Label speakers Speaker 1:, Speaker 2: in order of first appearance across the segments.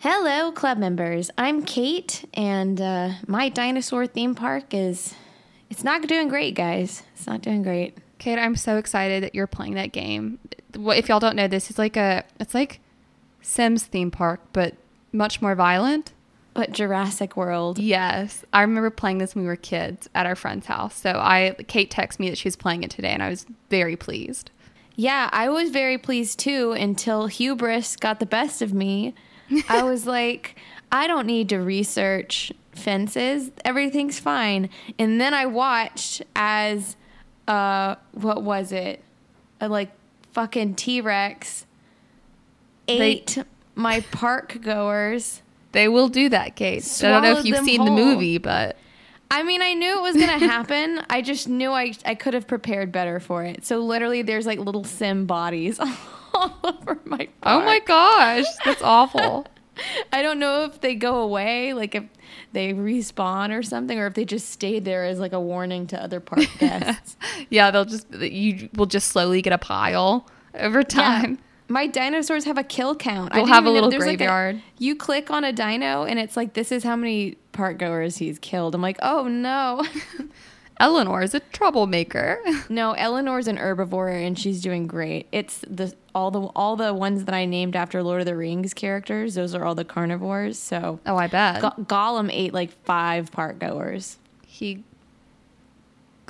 Speaker 1: Hello, club members. I'm Kate, and uh, my dinosaur theme park is. It's not doing great, guys. It's not doing great.
Speaker 2: Kate, I'm so excited that you're playing that game. If y'all don't know this? It's like a it's like Sims theme park, but much more violent.
Speaker 1: But Jurassic World.
Speaker 2: Yes, I remember playing this when we were kids at our friend's house. So I Kate texted me that she was playing it today, and I was very pleased.
Speaker 1: Yeah, I was very pleased too until hubris got the best of me. I was like, I don't need to research fences. Everything's fine. And then I watched as uh what was it? A like fucking T-Rex ate my park goers.
Speaker 2: They will do that, Kate. I don't know if you've seen the movie, but
Speaker 1: I mean, I knew it was going to happen. I just knew I I could have prepared better for it. So literally there's like little sim bodies all over my oh park.
Speaker 2: oh my gosh, that's awful.
Speaker 1: I don't know if they go away, like if they respawn or something, or if they just stayed there as like a warning to other park guests.
Speaker 2: yeah, they'll just you will just slowly get a pile over time.
Speaker 1: My dinosaurs have a kill count.
Speaker 2: You'll have a
Speaker 1: even know-
Speaker 2: little
Speaker 1: there's, like,
Speaker 2: graveyard.
Speaker 1: you click on a dino and it's like this is how many park goers he's killed. I'm like, oh no.
Speaker 2: Eleanor is a troublemaker.
Speaker 1: no, Eleanor's an herbivore and she's doing great. It's the all the all the ones that I named after Lord of the Rings characters. Those are all the carnivores. So
Speaker 2: Oh, I bet.
Speaker 1: Go- Gollum ate like five park goers.
Speaker 2: he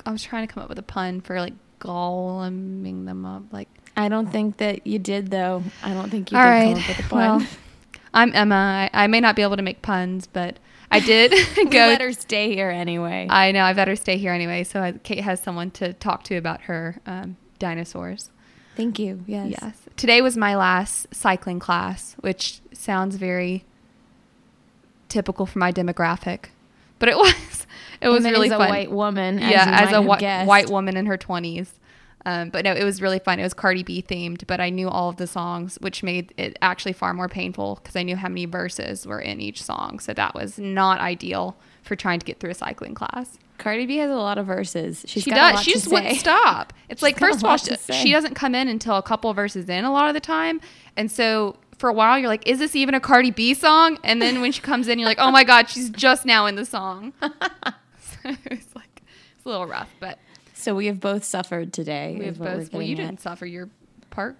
Speaker 2: I was trying to come up with a pun for like goleming them up like
Speaker 1: I don't think that you did though. I don't think you
Speaker 2: All
Speaker 1: did
Speaker 2: right.
Speaker 1: come up with a pun.
Speaker 2: Well, I'm Emma. I, I may not be able to make puns, but I did go.
Speaker 1: let her stay here anyway.
Speaker 2: I know I better stay here anyway. So I, Kate has someone to talk to about her um, dinosaurs.
Speaker 1: Thank you. Yes.
Speaker 2: Yes. Today was my last cycling class, which sounds very typical for my demographic, but it was. It was really
Speaker 1: a
Speaker 2: fun.
Speaker 1: white woman. As
Speaker 2: yeah, as
Speaker 1: might
Speaker 2: a whi- white woman in her twenties. Um, but no, it was really fun. It was Cardi B themed, but I knew all of the songs, which made it actually far more painful because I knew how many verses were in each song. So that was not ideal for trying to get through a cycling class.
Speaker 1: Cardi B has a lot of verses. She's
Speaker 2: she does. She just wouldn't stop. It's like first of all, she, she doesn't come in until a couple verses in a lot of the time, and so for a while you're like, is this even a Cardi B song? And then when she comes in, you're like, oh my god, she's just now in the song. so it was like it's a little rough, but
Speaker 1: So we have both suffered today.
Speaker 2: We have both. Well, you
Speaker 1: at.
Speaker 2: didn't suffer your park.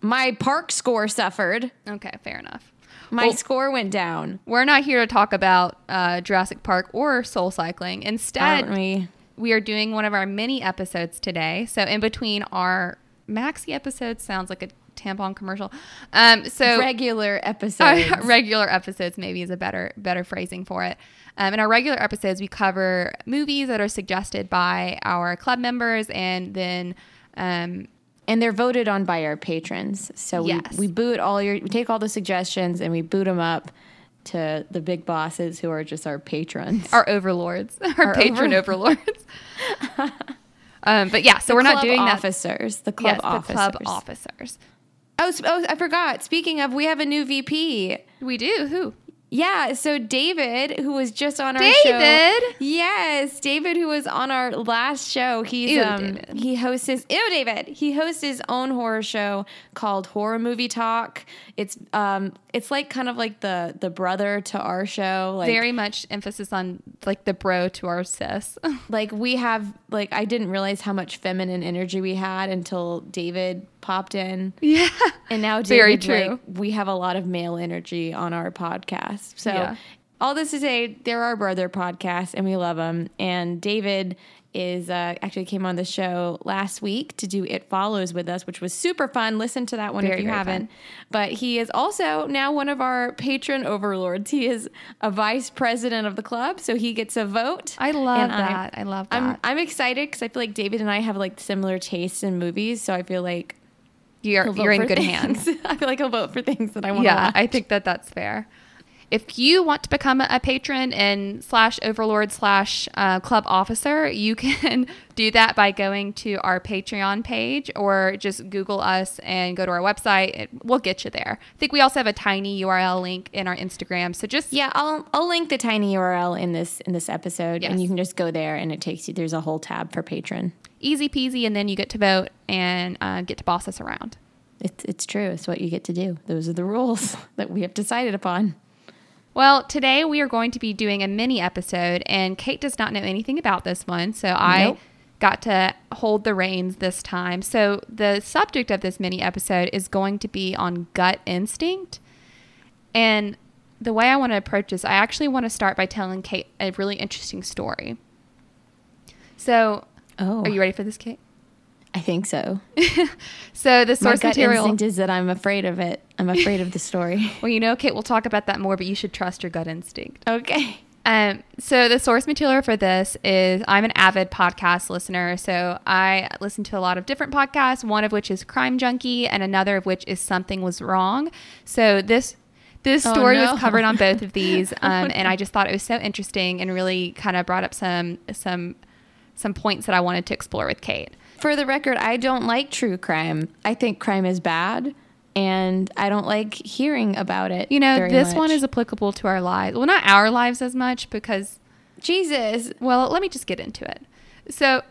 Speaker 1: My park score suffered.
Speaker 2: Okay, fair enough.
Speaker 1: My
Speaker 2: Well-
Speaker 1: score went down.
Speaker 2: We're not here to talk about uh, Jurassic Park or Soul Cycling. Instead,
Speaker 1: we?
Speaker 2: we are doing one of our mini episodes today. So in between our maxi episodes, sounds like a tampon commercial. Um, so
Speaker 1: Regular episodes.
Speaker 2: our regular episodes maybe is a better better phrasing for it. Um, in our regular episodes, we cover movies that are suggested by our club members, and then um,
Speaker 1: and they're voted on by our patrons. So we,
Speaker 2: Yes.
Speaker 1: we boot all your, we take all the suggestions and we boot them up to the big bosses who are just our patrons.
Speaker 2: our overlords, our,
Speaker 1: Our
Speaker 2: patron
Speaker 1: over-
Speaker 2: overlords. um, but yeah, so
Speaker 1: The
Speaker 2: we're not doing that.
Speaker 1: officers. The club
Speaker 2: yes,
Speaker 1: officers.
Speaker 2: the club officers.
Speaker 1: Oh, oh, I forgot. Speaking of, we have a new VP.
Speaker 2: We do who?
Speaker 1: Yeah, so David, who was just on our
Speaker 2: David?
Speaker 1: show. Yes, David, who was on our last show. He's
Speaker 2: Ew,
Speaker 1: um
Speaker 2: David.
Speaker 1: he hosts his ew David. He hosts his own horror show called Horror Movie Talk. It's um it's like kind of like the the brother to our show. Like
Speaker 2: Very much emphasis on like the bro to our sis.
Speaker 1: like we have like I didn't realize how much feminine energy we had until David popped in.
Speaker 2: yeah.
Speaker 1: And now David,
Speaker 2: Very true.
Speaker 1: like, we have a lot of male energy on our podcast. So
Speaker 2: Yeah.
Speaker 1: all this to say, they're our brother podcast, and we love them. And David is uh, actually came on the show last week to do It Follows with us, which was super fun. Listen to that one
Speaker 2: Very,
Speaker 1: if you haven't.
Speaker 2: fun.
Speaker 1: But he is also now one of our patron overlords. He is a vice president of the club, so he gets a vote.
Speaker 2: I love
Speaker 1: And I'm-
Speaker 2: that. I love that.
Speaker 1: I'm I'm excited because I feel like David and I have like similar tastes in movies, so I feel like
Speaker 2: you're you're in good
Speaker 1: things.
Speaker 2: hands.
Speaker 1: I feel like he'll vote for things that I want to
Speaker 2: Yeah,
Speaker 1: watch.
Speaker 2: I think that that's fair. If you want to become a, patron and slash overlord slash uh, club officer, you can do that by going to our Patreon page or just Google us and go to our website. It, we'll get you there. I think we also have a tiny URL link in our Instagram. So just
Speaker 1: yeah, I'll I'll link the tiny URL in this in this episode, and you can just go there, and it takes you. There's a whole tab for patron.
Speaker 2: easy peasy, and then you get to vote and uh, get to boss us around.
Speaker 1: It's it's true. It's what you get to do. Those are the rules that we have decided upon.
Speaker 2: Well, today we are going to be doing a mini episode, and Kate does not know anything about this one, so I
Speaker 1: Nope.
Speaker 2: got to hold the reins this time. So, the subject of this mini episode is going to be on gut instinct. And the way I want to approach this, I actually want to start by telling Kate a really interesting story. So,
Speaker 1: Oh,
Speaker 2: are you ready for this, Kate?
Speaker 1: I think so.
Speaker 2: So, the
Speaker 1: My
Speaker 2: source
Speaker 1: gut
Speaker 2: material.
Speaker 1: instinct is that I'm afraid of it. I'm afraid of the story.
Speaker 2: Well, you know, Kate, we'll talk about that more, but you should trust your gut instinct.
Speaker 1: okay.
Speaker 2: Um, so the source material for this is I'm an avid podcast listener, so I listen to a lot of different podcasts. One of which is Crime Junkie, and another of which is Something Was Wrong. So this this
Speaker 1: Oh,
Speaker 2: story
Speaker 1: no.
Speaker 2: was covered on both of these, um, and I just thought it was so interesting and really kind of brought up some some some points that I wanted to explore with Kate.
Speaker 1: For the record, I don't like true crime. I think crime is bad, and I don't like hearing about it.
Speaker 2: You know, this one is applicable to our lives. Well, not our lives as much because
Speaker 1: Jesus.
Speaker 2: Well, let me just get into it. So,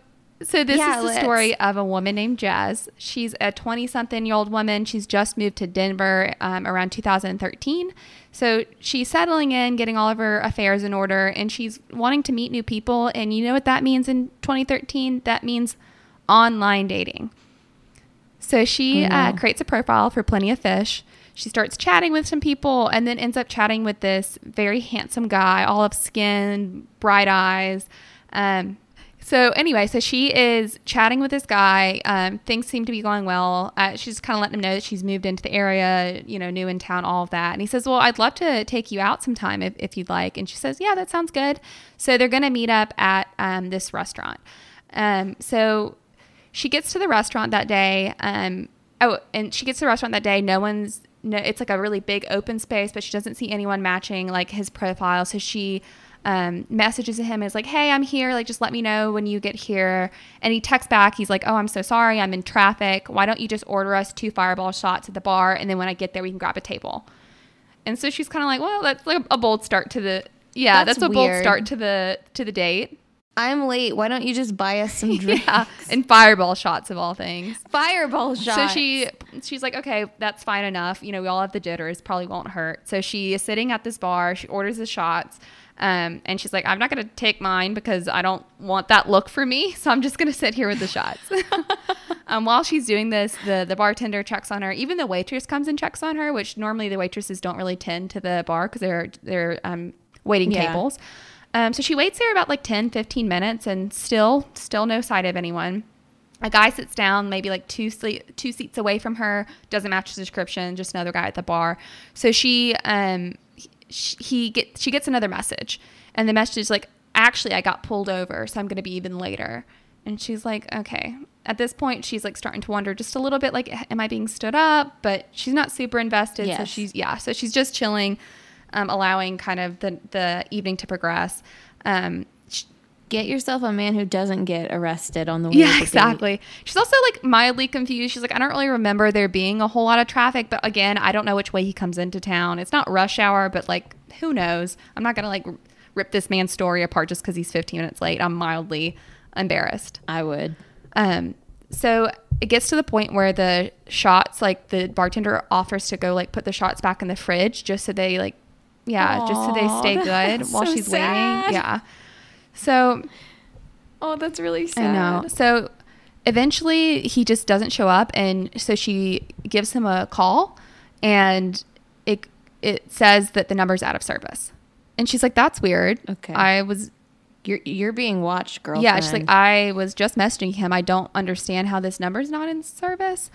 Speaker 2: so this
Speaker 1: Yeah,
Speaker 2: is the story of a woman named Jazz. She's a 20-something-year-old woman. She's just moved to Denver um, around 2013. So she's settling in, getting all of her affairs in order, and she's wanting to meet new people. And you know what that means in 2013? That means online dating. So she
Speaker 1: Oh, no.
Speaker 2: uh, creates a profile for Plenty of Fish. She starts chatting with some people and then ends up chatting with this very handsome guy, olive skin, bright eyes. Um, so anyway, so she is chatting with this guy. Um, things seem to be going well. Uh, she's kind of letting him know that she's moved into the area, you know, new in town, all of that. And he says, "Well, I'd love to take you out sometime if, if you'd like." And she says, "Yeah, that sounds good." So they're going to meet up at um, this restaurant. Um, so she gets to the restaurant that day. Um, oh, and she gets to the restaurant that day. No one's. No, it's like a really big open space, but she doesn't see anyone matching like his profile. So she um, messages him is like, "Hey, I'm here. Like, just let me know when you get here." And he texts back. He's like, "Oh, I'm so sorry. I'm in traffic. Why don't you just order us two fireball shots at the bar, and then when I get there, we can grab a table." And so she's kind of like, "Well, that's like a bold start to the yeah,
Speaker 1: That's
Speaker 2: that's, a bold start to the to the date."
Speaker 1: I'm late. Why don't you just buy us some drinks?
Speaker 2: yeah, and fireball shots of all things.
Speaker 1: Fireball shots.
Speaker 2: So she she's like, okay, that's fine enough. You know, we all have the jitters, probably won't hurt. So she is sitting at this bar. She orders the shots, um, and she's like, I'm not gonna take mine because I don't want that look for me. So I'm just gonna sit here with the shots. um, while she's doing this, the the bartender checks on her. Even the waitress comes and checks on her, which normally the waitresses don't really tend to the bar because they're they're um, waiting
Speaker 1: Yeah.
Speaker 2: tables. Um, so she waits there about like 10, 15 minutes and still, still no sight of anyone. A guy sits down, maybe like two two seats away from her. Doesn't match the description. Just another guy at the bar. So she, um, he, he get she gets another message, and the message is like, "Actually, I got pulled over, so I'm going to be even later." And she's like, "Okay." At this point, she's like starting to wonder just a little bit, like, "Am I being stood up?" But she's not super invested. So she's yeah. So she's just chilling, um, allowing kind of the the evening to progress. Um,
Speaker 1: Get yourself a man who doesn't get arrested on the way.
Speaker 2: yeah, exactly. She's also like mildly confused. She's like, I don't really remember there being a whole lot of traffic, but again, I don't know which way he comes into town. It's not rush hour, but like, who knows? I'm not gonna like rip this man's story apart just because he's 15 minutes late. I'm mildly embarrassed.
Speaker 1: I would.
Speaker 2: Um, so it gets to the point where the shots, like the bartender offers to go like put the shots back in the fridge just so they like, yeah, just so they stay good while
Speaker 1: so
Speaker 2: she's
Speaker 1: sad.
Speaker 2: waiting. Yeah. So
Speaker 1: Oh, that's really sad.
Speaker 2: I know. So eventually he just doesn't show up and so she gives him a call and it it says that the number's out of service. And she's like, That's weird.
Speaker 1: Okay.
Speaker 2: I was
Speaker 1: You're you're being watched, girl.
Speaker 2: yeah, she's like, I was just messaging him. I don't understand how this number's not in service.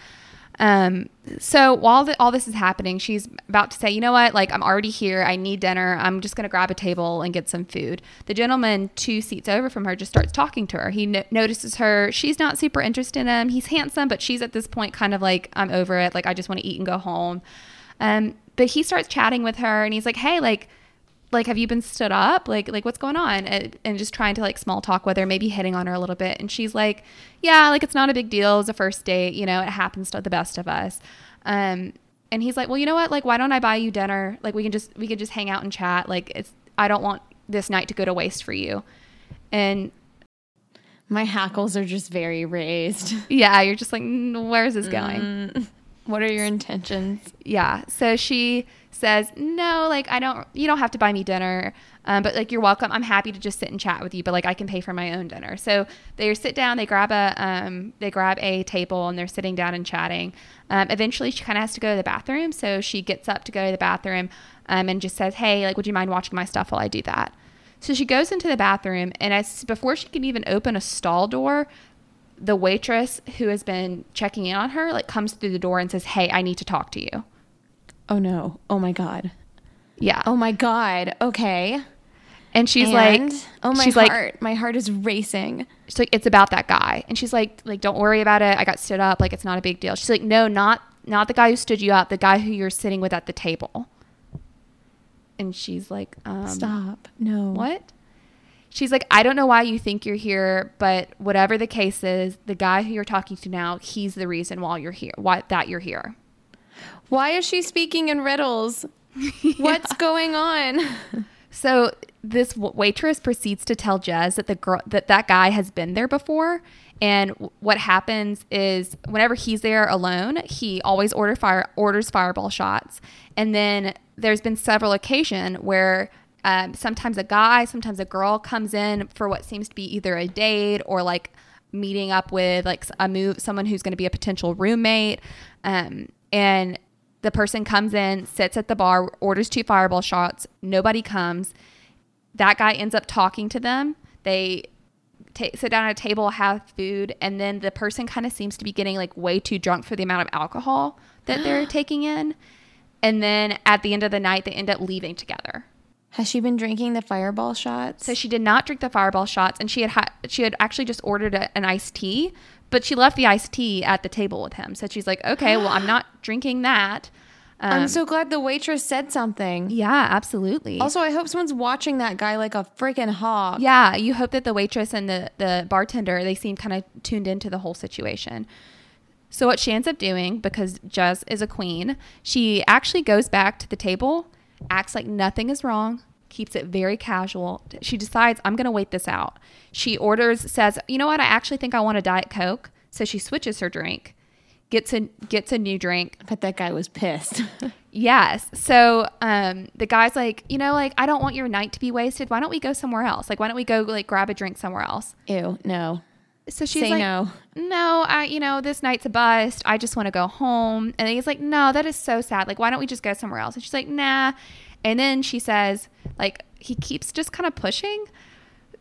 Speaker 2: Um, so while the, all this is happening, she's about to say, you know what? Like, I'm already here. I need dinner. I'm just going to grab a table and get some food. The gentleman two seats over from her just starts talking to her. He no- notices her. She's not super interested in him. He's handsome, but she's at this point kind of like, I'm over it. Like, I just want to eat and go home. Um, but he starts chatting with her and he's like, hey, like, like have you been stood up? Like like what's going on? And, and just trying to like small talk with her maybe hitting on her a little bit. And she's like yeah like it's not a big deal. It's a first date. You know it happens to the best of us. Um and he's like well you know what? Like why don't i buy you dinner? Like we can just we can just hang out and chat. Like it's i don't want this night to go to waste for you. And
Speaker 1: my hackles are just very raised.
Speaker 2: yeah you're just like "Mm, where's this going?
Speaker 1: Mm. What are your intentions?
Speaker 2: yeah. So she says, "No, like I don't. You don't have to buy me dinner, um, but like you're welcome. I'm happy to just sit and chat with you, but like I can pay for my own dinner." So they sit down. They grab a um, they grab a table and they're sitting down and chatting. Um, eventually, she kind of has to go to the bathroom, so she gets up to go to the bathroom um, and just says, "Hey, like, would you mind watching my stuff while I do that?" So she goes into the bathroom, and as before she can even open a stall door, the waitress who has been checking in on her like comes through the door and says, "Hey, I need to talk to you."
Speaker 1: Oh no. Oh my god.
Speaker 2: Yeah.
Speaker 1: Oh my god. Okay.
Speaker 2: And she's
Speaker 1: And-
Speaker 2: like,
Speaker 1: "Oh my
Speaker 2: she's like,
Speaker 1: heart, my heart is racing."
Speaker 2: she's like, it's about that guy. And she's like, like, don't worry about it. I got stood up. Like, it's not a big deal. She's like, no, not, not the guy who stood you up. The guy who you're sitting with at the table. And she's like, um,
Speaker 1: Stop. No.
Speaker 2: What? She's like, I don't know why you think you're here, but whatever the case is, the guy who you're talking to now, he's the reason why you're here. Why that you're here.
Speaker 1: Why is she speaking in riddles? What's going on?
Speaker 2: So this w- waitress proceeds to tell Jez that the girl that that guy has been there before, and what happens is whenever he's there alone, he always order fire orders fireball shots, and then there's been several occasion where. Um, sometimes a guy, sometimes a girl comes in for what seems to be either a date or like meeting up with like a move someone who's going to be a potential roommate. Um, and the person comes in sits at the bar orders two fireball shots nobody comes. That guy ends up talking to them. They ta sit down at a table have food and then the person kind of seems to be getting like way too drunk for the amount of alcohol that they're taking in. And then at the end of the night they end up leaving together
Speaker 1: Has she been drinking the fireball shots?
Speaker 2: so she did not drink the fireball shots, and she had ha- she had actually just ordered a, an iced tea, but she left the iced tea at the table with him. So she's like, okay, well, I'm not drinking that. Um,
Speaker 1: I'm so glad the waitress said something.
Speaker 2: yeah, absolutely.
Speaker 1: Also, I hope someone's watching that guy like a freaking hawk.
Speaker 2: yeah, you hope that the waitress and the the bartender they seem kind of tuned into the whole situation. So what she ends up doing, because Jess is a queen, she actually goes back to the table, acts like nothing is wrong, keeps it very casual. She decides, I'm going to wait this out. She orders, says, you know what, I actually think I want a Diet Coke. So she switches her drink, gets a gets a new drink.
Speaker 1: I bet that guy was pissed.
Speaker 2: Yes. So um, the guy's like, you know, like I don't want your night to be wasted. Why don't we go somewhere else? Like, why don't we go like grab a drink somewhere else?
Speaker 1: Ew, no.
Speaker 2: So she's
Speaker 1: Say
Speaker 2: like,
Speaker 1: no.
Speaker 2: no, I, you know, this night's a bust. I just want to go home. And he's like, no, that is so sad. Like, why don't we just go somewhere else? And she's like, nah. And then she says, like, he keeps just kind of pushing.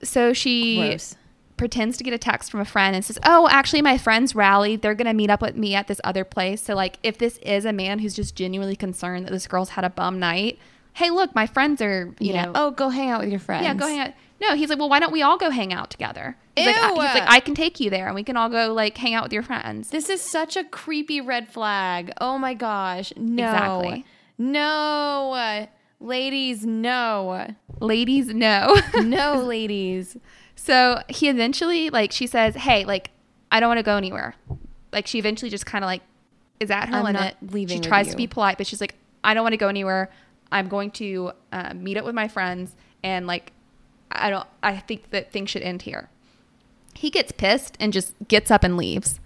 Speaker 2: So she
Speaker 1: Gross.
Speaker 2: pretends to get a text from a friend and says, oh, actually, my friends rallied. They're going to meet up with me at this other place. So, like, if this is a man who's just genuinely concerned that this girl's had a bum night, hey, look, my friends are, you
Speaker 1: yeah.
Speaker 2: know,
Speaker 1: oh, go hang out with your friends.
Speaker 2: yeah, go hang out. No, he's like, well, why don't we all go hang out together? He's like, I, he's like, I can take you there, and we can all go like hang out with your friends.
Speaker 1: This is such a creepy red flag. Oh my gosh. No.
Speaker 2: Exactly.
Speaker 1: No. Ladies, no.
Speaker 2: Ladies, no.
Speaker 1: No, ladies.
Speaker 2: so he eventually, like, she says, hey, like, I don't want to go anywhere. Like, she eventually just kind of like is at her
Speaker 1: I'm
Speaker 2: limit.
Speaker 1: not leaving
Speaker 2: She tries
Speaker 1: you.
Speaker 2: to be polite, but she's like, I don't want to go anywhere. I'm going to uh, meet up with my friends, and like, I don't. I think that things should end here. He gets pissed and just gets up and leaves.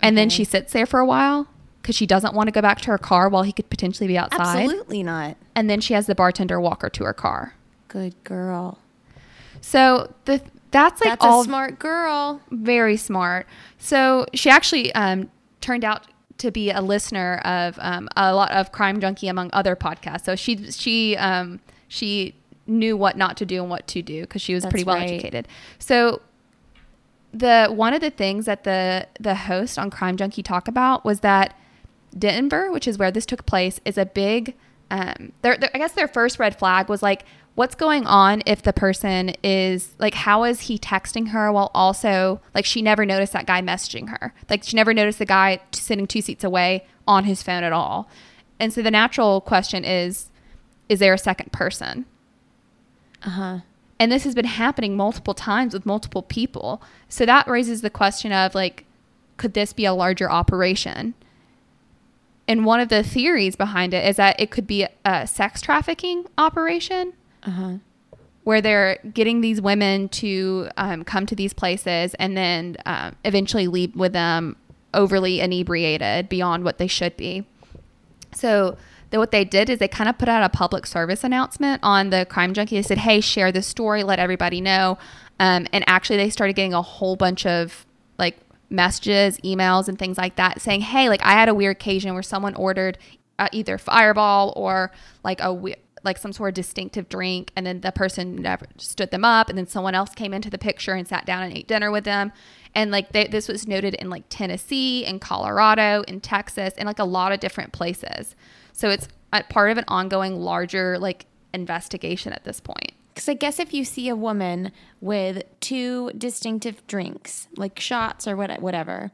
Speaker 2: And then she sits there for a while because she doesn't want to go back to her car while he could potentially be outside.
Speaker 1: Absolutely not.
Speaker 2: And then she has the bartender walk her to her car.
Speaker 1: Good girl.
Speaker 2: So the that's like
Speaker 1: That's
Speaker 2: all
Speaker 1: a smart girl.
Speaker 2: very smart. So she actually um, turned out to be a listener of um, a lot of Crime Junkie among other podcasts. So she she um, she knew what not to do and what to do because she was
Speaker 1: That's
Speaker 2: pretty well
Speaker 1: right.
Speaker 2: educated. So the one of the things that the the host on Crime Junkie talk about was that Denver, which is where this took place, is a big. Um, their, their, I guess their first red flag was like, what's going on if the person is like, how is he texting her while also like she never noticed that guy messaging her, like she never noticed the guy t- sitting two seats away on his phone at all, and so the natural question is, is there a second person?
Speaker 1: Uh huh.
Speaker 2: And this has been happening multiple times with multiple people. So that raises the question of like, could this be a larger operation? And one of the theories behind it is that it could be a sex trafficking operation
Speaker 1: Uh huh.
Speaker 2: where they're getting these women to um, come to these places and then um, eventually leave with them overly inebriated beyond what they should be. So that what they did is they kind of put out a public service announcement on the crime junkie. They said, "Hey, share this story, let everybody know." Um, and actually, they started getting a whole bunch of like messages, emails, and things like that saying, "Hey, like I had a weird occasion where someone ordered uh, either Fireball or like a we- like some sort of distinctive drink, and then the person never stood them up, and then someone else came into the picture and sat down and ate dinner with them." And like they, this was noted in like Tennessee, in Colorado, in Texas, and like a lot of different places. So it's a part of an ongoing larger like investigation at this point.
Speaker 1: Because I guess if you see a woman with two distinctive drinks, like shots or what, whatever,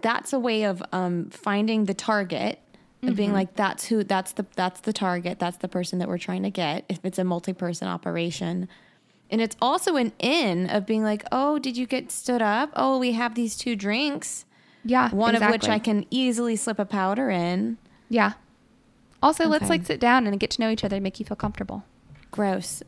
Speaker 1: that's a way of um, finding the target and being like, "That's who. That's the that's the target. That's the person that we're trying to get." If it's a multi-person operation, and it's also an in of being like, "Oh, did you get stood up? Oh, we have these two drinks,
Speaker 2: Yeah,
Speaker 1: one of which. I can easily slip a powder in."
Speaker 2: Yeah. Also, let's like sit down and get to know each other and make you feel comfortable.
Speaker 1: Gross.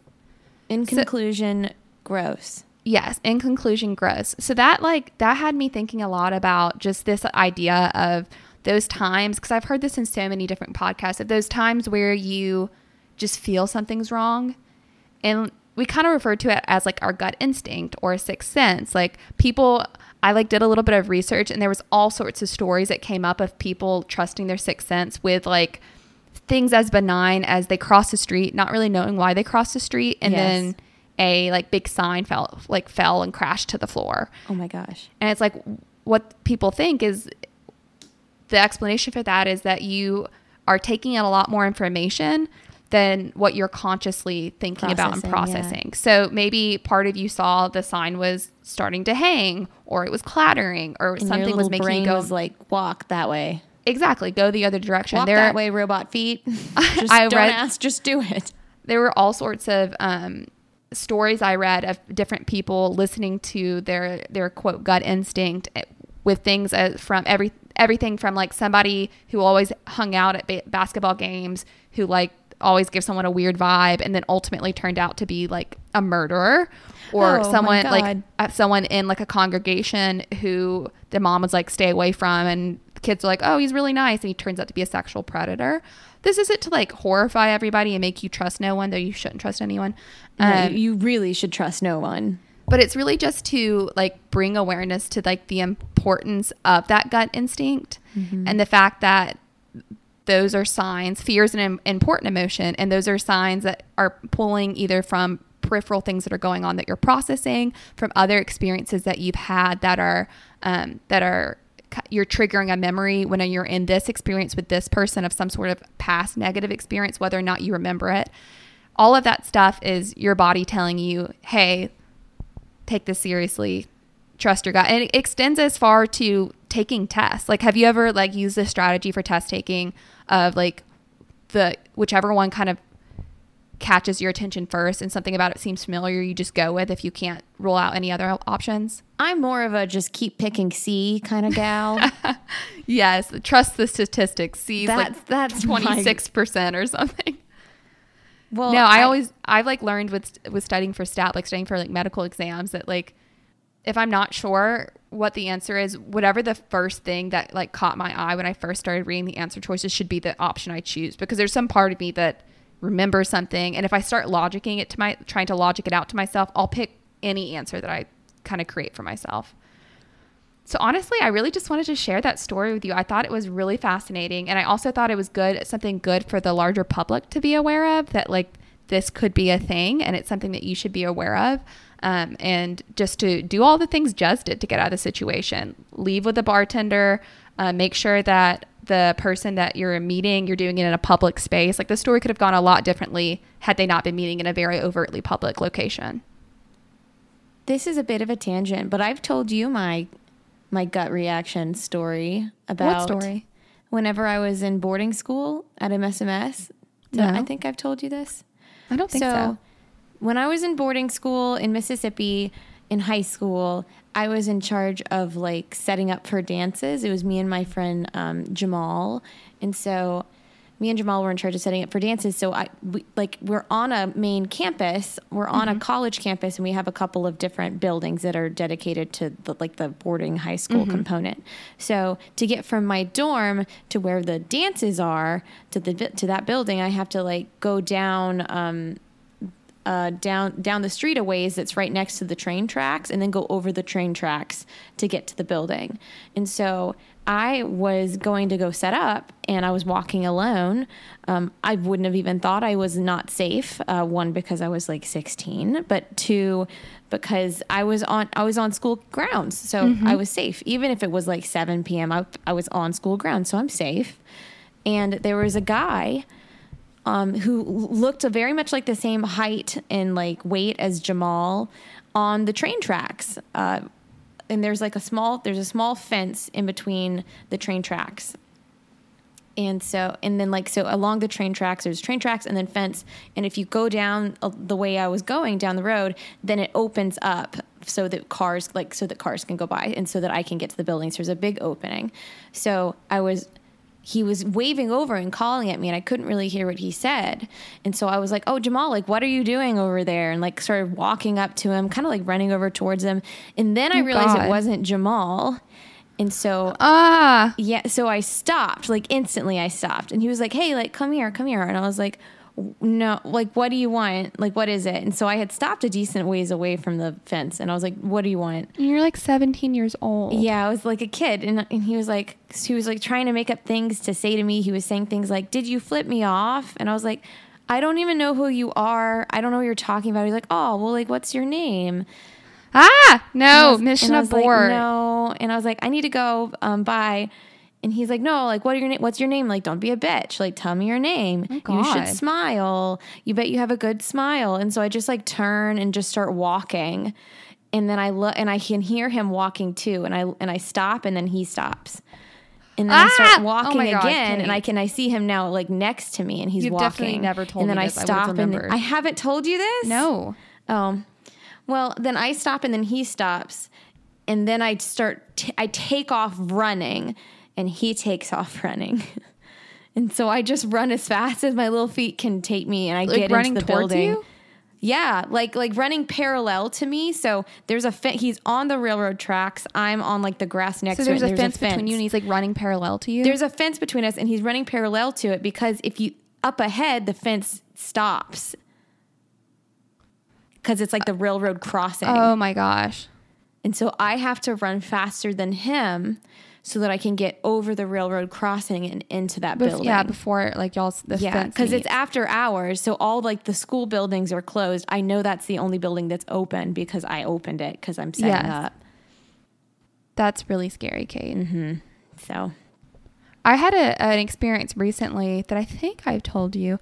Speaker 1: In
Speaker 2: So-
Speaker 1: conclusion, gross.
Speaker 2: Yes, in conclusion, gross. So that like that had me thinking a lot about just this idea of those times because I've heard this in so many different podcasts of those times where you just feel something's wrong, and we kind of refer to it as like our gut instinct or a sixth sense. Like people, I like did a little bit of research, and there was all sorts of stories that came up of people trusting their sixth sense with like things as benign as they cross the street, not really knowing why they crossed the street, and
Speaker 1: Yes.
Speaker 2: then a like big sign fell like fell and crashed to the floor.
Speaker 1: Oh my gosh.
Speaker 2: And it's like what people think is the explanation for that is that you are taking in a lot more information than what you're consciously thinking about and
Speaker 1: Processing, yeah.
Speaker 2: So maybe part of you saw the sign was starting to hang or it was clattering or
Speaker 1: And
Speaker 2: something was making you go
Speaker 1: was like walk that way.
Speaker 2: Exactly go the other direction.
Speaker 1: Walk
Speaker 2: There-
Speaker 1: that way, robot feet. just
Speaker 2: I
Speaker 1: don't
Speaker 2: read-
Speaker 1: ask, just do it.
Speaker 2: there were all sorts of um, stories I read of different people listening to their their quote gut instinct eh, with things as from every everything from like somebody who always hung out at ba- basketball games who like always give someone a weird vibe and then ultimately turned out to be like a murderer or
Speaker 1: Oh,
Speaker 2: someone like uh, someone in like a congregation who the mom was like stay away from and the kids are like oh he's really nice and he turns out to be a sexual predator. This isn't to like horrify everybody and make you trust no one though you shouldn't trust anyone.
Speaker 1: No,
Speaker 2: um,
Speaker 1: you really should trust no one.
Speaker 2: but it's really just to like bring awareness to like the importance of that gut instinct and the fact that those are signs. Fear is an important emotion and those are signs that are pulling either from peripheral things that are going on that you're processing from other experiences that you've had that are um, that are you're triggering a memory when you're in this experience with this person of some sort of past negative experience whether or not you remember it. All of that stuff is your body telling you hey take this seriously. Trust your gut. And it extends as far to taking tests. Like have you ever like used this strategy for test taking of like the whichever one kind of catches your attention first and something about it seems familiar you just go with if you can't rule out any other options?
Speaker 1: I'm more of a just keep picking C kind of gal.
Speaker 2: yes trust the statistics. Sees
Speaker 1: That's-
Speaker 2: like
Speaker 1: that's my-
Speaker 2: 26% or something.
Speaker 1: Well,
Speaker 2: no, I, always I've like learned with with studying for stat, like studying for like medical exams, that like if I'm not sure what the answer is, whatever the first thing that like caught my eye when I first started reading the answer choices should be the option I choose because there's some part of me that remembers something, and if I start logicking it to my trying to logic it out to myself, I'll pick any answer that I kind of create for myself. So honestly, I really just wanted to share that story with you. I thought it was really fascinating, and I also thought it was good, something good for the larger public to be aware of. That like this could be a thing, and it's something that you should be aware of. Um, and just to do all the things Jez did to get out of the situation, leave with the bartender, uh, make sure that the person that you're meeting, you're doing it in a public space. Like the story could have gone a lot differently had they not been meeting in a very overtly public location.
Speaker 1: this is a bit of a tangent, but I've told you my my gut reaction story about what
Speaker 2: story?
Speaker 1: Whenever I was in boarding school at MSMS,
Speaker 2: No.
Speaker 1: I think I've told you this.
Speaker 2: I don't think so.
Speaker 1: When I was in boarding school in Mississippi in high school, I was in charge of like setting up for dances. It was me and my friend um, Jamal, and so me and Jamal were in charge of setting up for dances. So I we, like we're on a main campus, we're on a college campus, and we have a couple of different buildings that are dedicated to the, like the boarding high school component. So to get from my dorm to where the dances are to the to that building, I have to like go down. Um, uh, down down the street a ways that's right next to the train tracks and then go over the train tracks to get to the building. And so I was going to go set up and I was walking alone. Um, I wouldn't have even thought I was not safe. Uh, one because I was like 16, but two because I was on I was on school grounds, so I was safe. Even if it was like 7 p.m., I, I was on school grounds, so I'm safe. And there was a guy um, who looked very much like the same height and like weight as Jamal on the train tracks. Uh, and there's like a small there's a small fence in between the train tracks. And so and then like so along the train tracks there's train tracks and then fence and if you go down uh, the way I was going down the road then it opens up so that cars like so that cars can go by and so that I can get to the buildings. There's a big opening. So I was he was waving over and calling at me and I couldn't really hear what he said. And so I was like, "Oh, Jamal, like what are you doing over there?" and like started walking up to him, kind of like running over towards him. And then I
Speaker 2: Oh,
Speaker 1: realized
Speaker 2: God.
Speaker 1: it wasn't Jamal. And so
Speaker 2: Ah,
Speaker 1: yeah, so I stopped, like instantly I stopped. And he was like, "Hey, like come here, come here." And I was like, "No, like what do you want? Like what is it?" And so I had stopped a decent ways away from the fence and I was like, "What do you want?"
Speaker 2: you're like 17 years old.
Speaker 1: Yeah, I was like a kid, and, and he was like, he was like trying to make up things to say to me. He was saying things like, "Did you flip me off?" And I was like, "I don't even know who you are. I don't know what you're talking about." He's like, "Oh, well, like, what's your name?"
Speaker 2: Ah, no,
Speaker 1: was-
Speaker 2: mission
Speaker 1: and was like,
Speaker 2: abort.
Speaker 1: no, and I was like, "I need to go. Um, bye." And he's like, "No, like, what are your name? What's your name? Like, don't be a bitch. Like, tell me your name. you should smile. You bet you have a good smile." And so I just like turn and just start walking. And then I look and I can hear him walking too. And I and I stop and then he stops. And then I
Speaker 2: Ah!
Speaker 1: start
Speaker 2: Oh
Speaker 1: walking
Speaker 2: my God,
Speaker 1: again, and I can I see him now like next to me, and he's
Speaker 2: You've
Speaker 1: walking.
Speaker 2: definitely never told
Speaker 1: and then
Speaker 2: me
Speaker 1: I
Speaker 2: this. I would've
Speaker 1: and. I haven't told you this.
Speaker 2: No.
Speaker 1: Oh, well, then I stop and then he stops. And then I start, t- I take off running and he takes off running. and so I just run as fast as my little feet can take me and I
Speaker 2: Like
Speaker 1: get
Speaker 2: running
Speaker 1: into the building.
Speaker 2: you?
Speaker 1: Yeah, like like running parallel to me. So there's a fence. he's on the railroad tracks. I'm on like the grass next
Speaker 2: So
Speaker 1: to it.
Speaker 2: there's
Speaker 1: and
Speaker 2: a fence between you and he's like running parallel to you.
Speaker 1: there's a fence between us and he's running parallel to it because if you up ahead the fence stops because it's like the railroad crossing
Speaker 2: oh my gosh.
Speaker 1: and so i have to run faster than him so that i can get over the railroad crossing and into that
Speaker 2: Bef-
Speaker 1: building
Speaker 2: yeah, before like y'all. the
Speaker 1: yeah because it's after hours so all like the school buildings are closed i know that's the only building that's open because i opened it because i'm setting
Speaker 2: Yes.
Speaker 1: up
Speaker 2: That's really scary, Kate.
Speaker 1: Mm-hmm. so
Speaker 2: I had a, an experience recently that I think I've told you,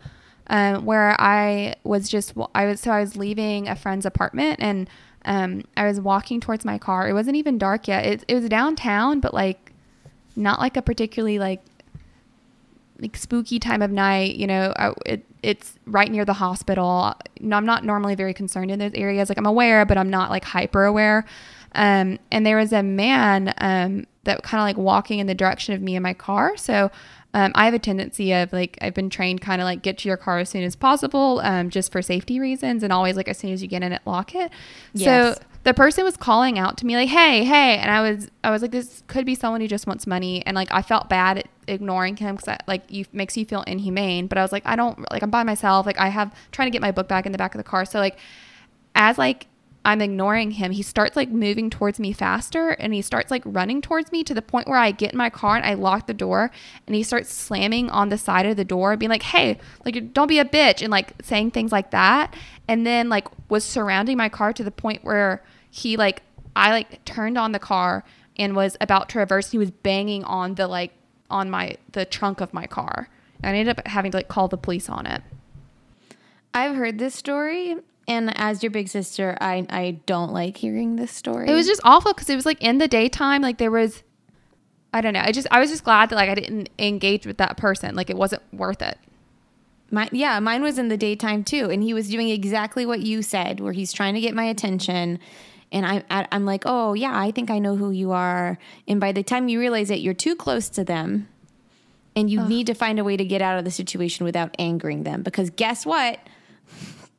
Speaker 2: um, where I was just I was so I was leaving a friend's apartment and um, I was walking towards my car. It wasn't even dark yet. It, it was downtown, but like not like a particularly like like spooky time of night. You know, I, it, it's right near the hospital. No, I'm not normally very concerned in those areas. Like I'm aware, but I'm not like hyper aware. Um, and there was a man um, that kind of like walking in the direction of me in my car. So um, I have a tendency of like I've been trained kind of like get to your car as soon as possible, um, just for safety reasons, and always like as soon as you get in it, lock it.
Speaker 1: Yes.
Speaker 2: So the person was calling out to me like, "Hey, hey," and I was I was like, "This could be someone who just wants money," and like I felt bad at ignoring him because like you makes you feel inhumane. But I was like, I don't like I'm by myself. Like I have trying to get my book back in the back of the car. So like as like I'm ignoring him, he starts like moving towards me faster and he starts like running towards me to the point where I get in my car and I lock the door and he starts slamming on the side of the door, being like, Hey, like don't be a bitch and like saying things like that. And then like was surrounding my car to the point where he like I like turned on the car and was about to reverse. He was banging on the like on my the trunk of my car. And I ended up having to like call the police on it.
Speaker 1: i've heard this story and as your big sister i i don't like hearing this story
Speaker 2: It was just awful because it was like in the daytime. Like there was, I don't know. I just I was just glad that like I didn't engage with that person. Like it wasn't worth it.
Speaker 1: My, yeah, mine was in the daytime too, and he was doing exactly what you said, where he's trying to get my attention, and I'm I'm like, oh yeah, I think I know who you are, and by the time you realize that you're too close to them, And you need to find a way to get out of the situation without angering them because guess what?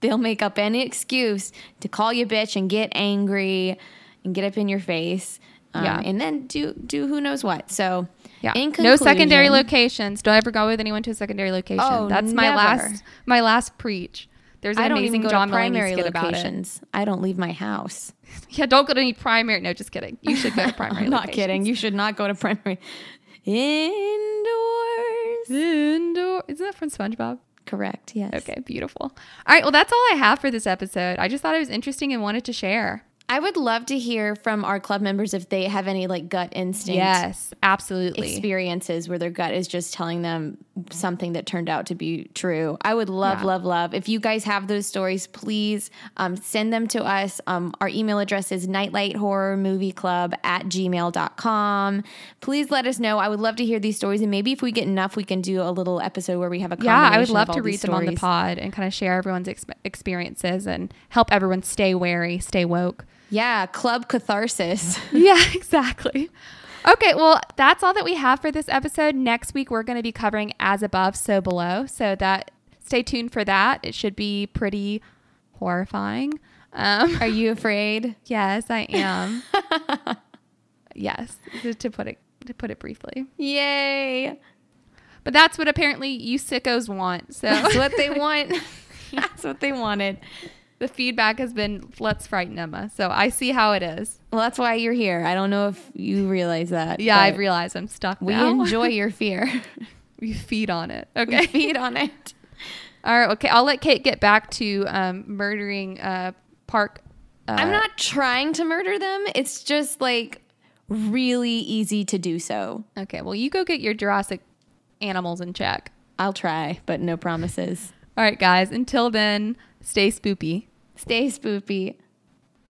Speaker 1: They'll make up any excuse to call you bitch and get angry and get up in your face. Um,
Speaker 2: Yeah.
Speaker 1: And then do do who knows what. So
Speaker 2: Yeah. no secondary locations. Don't ever go with anyone to a secondary location.
Speaker 1: Oh,
Speaker 2: That's my
Speaker 1: never.
Speaker 2: last my last preach. There's an
Speaker 1: I don't
Speaker 2: amazing
Speaker 1: even go
Speaker 2: John
Speaker 1: to primary
Speaker 2: Mulaney skit about it.
Speaker 1: locations. I don't leave my house.
Speaker 2: Yeah, don't go to any primary. No, just kidding. You should go to primary.
Speaker 1: I'm not
Speaker 2: locations.
Speaker 1: kidding. You should not go to primary. Indoors.
Speaker 2: Indoor. Isn't that from SpongeBob?
Speaker 1: Correct. Yes.
Speaker 2: Okay, beautiful. All right, well, that's all I have for this episode. I just thought it was interesting and wanted to share.
Speaker 1: I would love to hear from our club members if they have any like gut instinct
Speaker 2: Yes, absolutely.
Speaker 1: experiences where their gut is just telling them something that turned out to be true. I would love,
Speaker 2: Yeah.
Speaker 1: love, love. If you guys have those stories, please um, send them to us. Um, our email address is nightlight horror movie club at gmail.com. Please let us know. I would love to hear these stories. And maybe if we get enough, we can do a little episode where we have a
Speaker 2: Yeah, I would love to read
Speaker 1: these
Speaker 2: them on the pod and kind of share everyone's ex- experiences and help everyone stay wary, stay woke.
Speaker 1: Yeah, club catharsis.
Speaker 2: yeah, exactly. Okay, well, that's all that we have for this episode. Next week, we're going to be covering As Above, So Below. So that stay tuned for that. It should be pretty horrifying. Um,
Speaker 1: Are you afraid?
Speaker 2: yes, I am. yes, to, to put it to put it briefly.
Speaker 1: Yay.
Speaker 2: But that's what apparently you sickos want. So
Speaker 1: That's what they want. That's what they wanted.
Speaker 2: The feedback has been let's frighten Emma. So I see how it is.
Speaker 1: Well, that's why you're here. I don't know if you realize that.
Speaker 2: Yeah, I've realized I'm stuck.
Speaker 1: We
Speaker 2: now.
Speaker 1: enjoy your fear.
Speaker 2: we feed on it.
Speaker 1: We
Speaker 2: Okay.
Speaker 1: feed on it.
Speaker 2: All right. Okay. I'll let Kate get back to um, murdering uh, Park. Uh,
Speaker 1: I'm not trying to murder them. It's just like really easy to do so.
Speaker 2: Okay. Well, you go get your Jurassic animals in check.
Speaker 1: I'll try, but no promises.
Speaker 2: All right, guys. Until then, stay spoopy.
Speaker 1: Stay spoopy.